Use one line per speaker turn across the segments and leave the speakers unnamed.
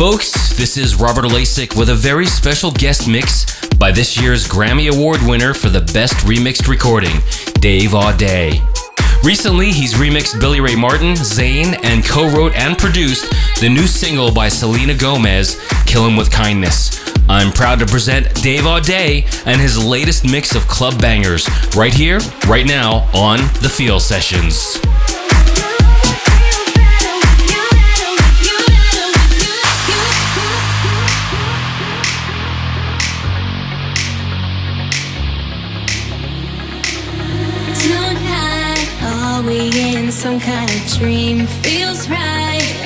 folks, this is Robert Olasik with a very special guest mix by this year's Grammy Award winner for the Best Remixed Recording, Dave Audé. Recently, he's remixed Billie Ray Martin, Zayn, and co wrote and produced the new single by Selena Gomez, Kill Em With Kindness. I'm proud to present Dave Audé and his latest mix of club bangers right here, right now on The Feel Sessions.
Some kind of dream feels right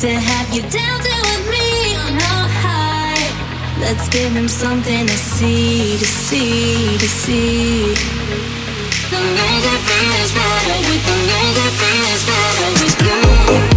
to have you down there with me on a high. Let's give him something to see, to see, to see. The music feels better with the music feels better with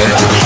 네.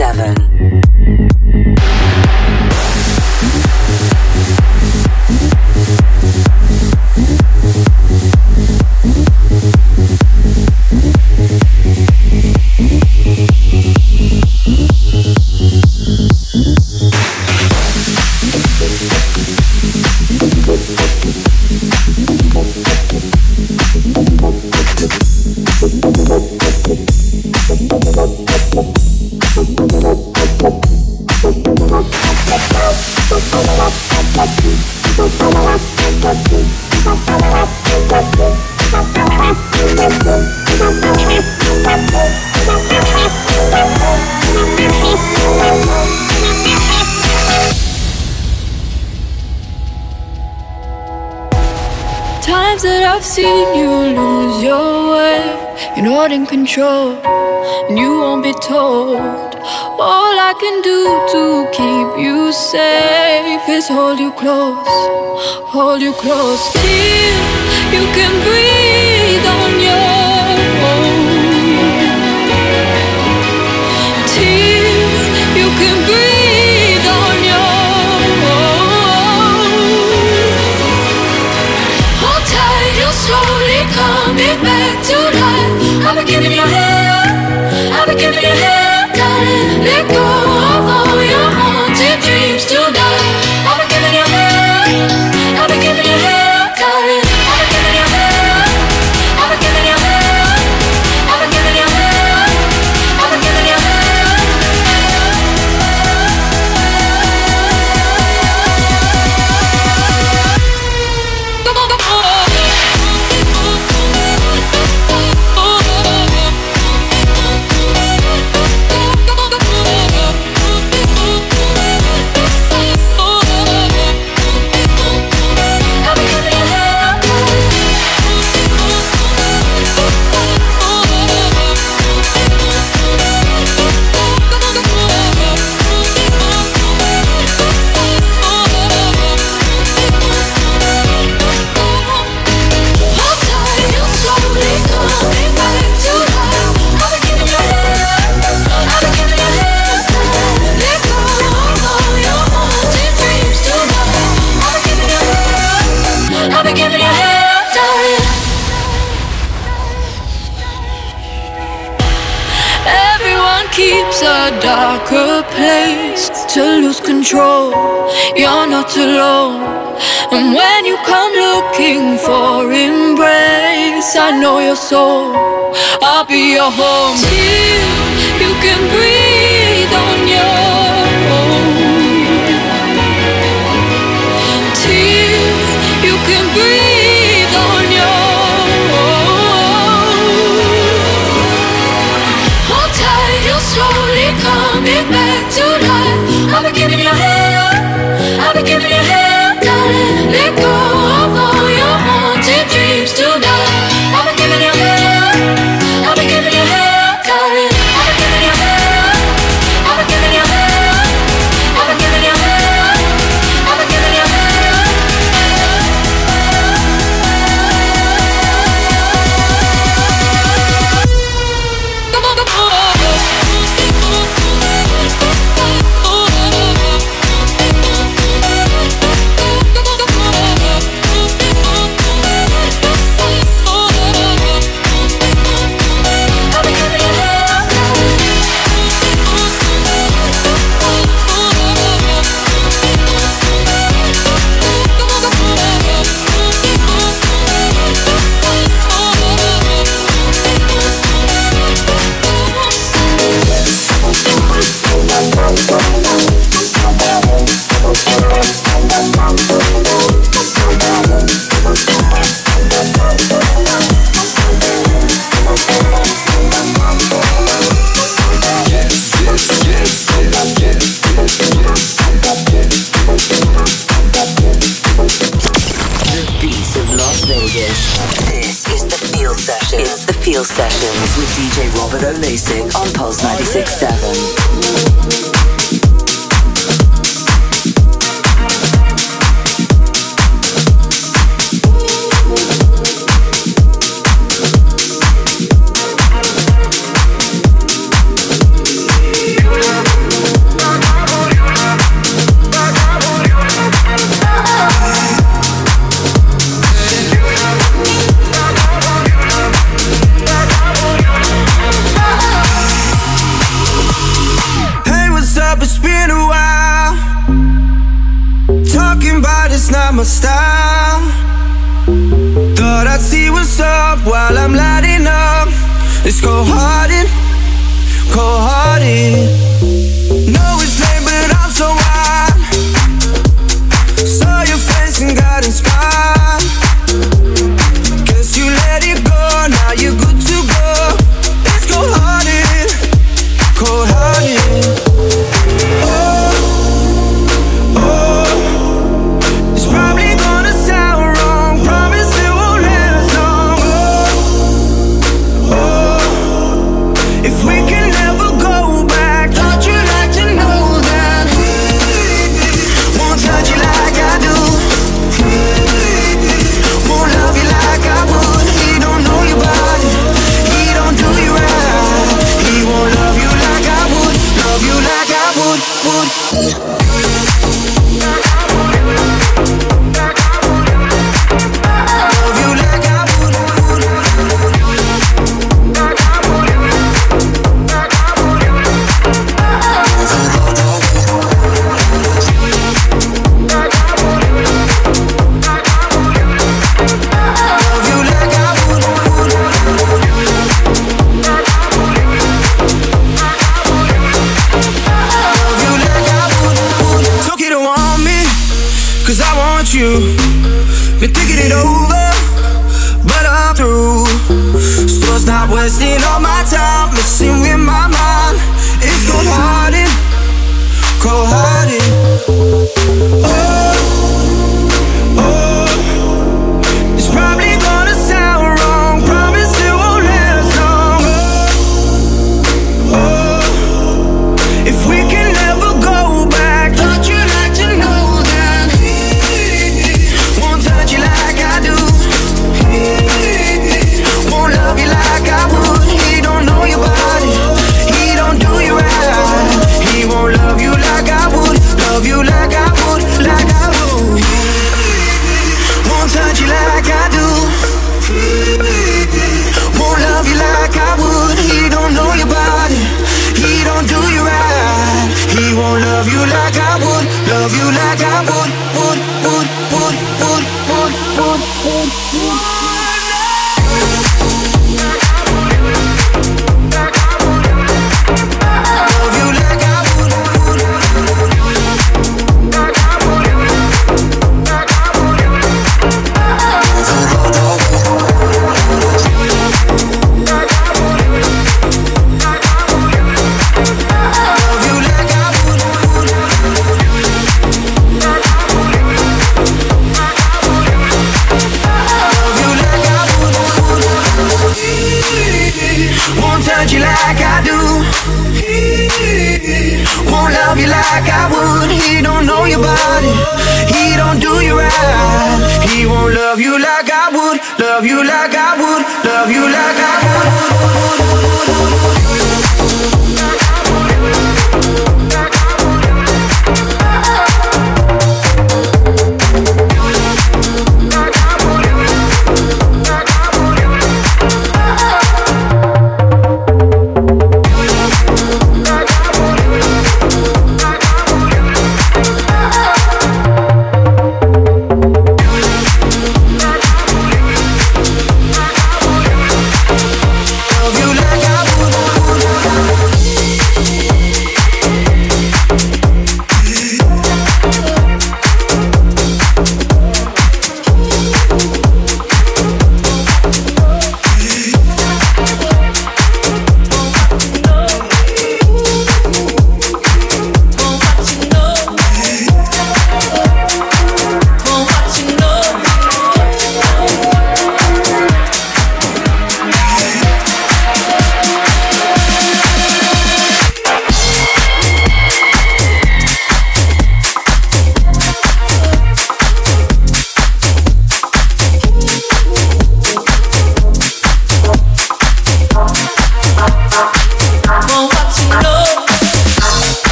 seven. seen you lose your way. You're not in
control, and you won't be told. All I can do to keep you safe is hold you close, hold you close till you can breathe on your it darker place to lose control. You're not alone. And when you come looking for embrace, I know your soul. I'll be your home. Till you can breathe on your back to life. I've been keeping your hair. I've been giving your hair darling.
Let go. my style Thought I'd see what's up while I'm lighting up. It's cold-hearted,
cold-hearted.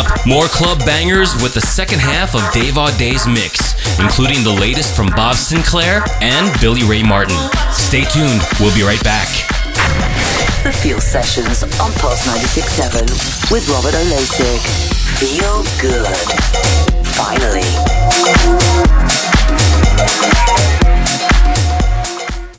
Up, more club bangers with the second half of Dave Audé's mix, including the latest from Bob Sinclar and Billie Ray Martin. Stay tuned, we'll be right back.
The Feel Sessions on Pulse 96.7 with Robert O'Lasik. Feel good. Finally.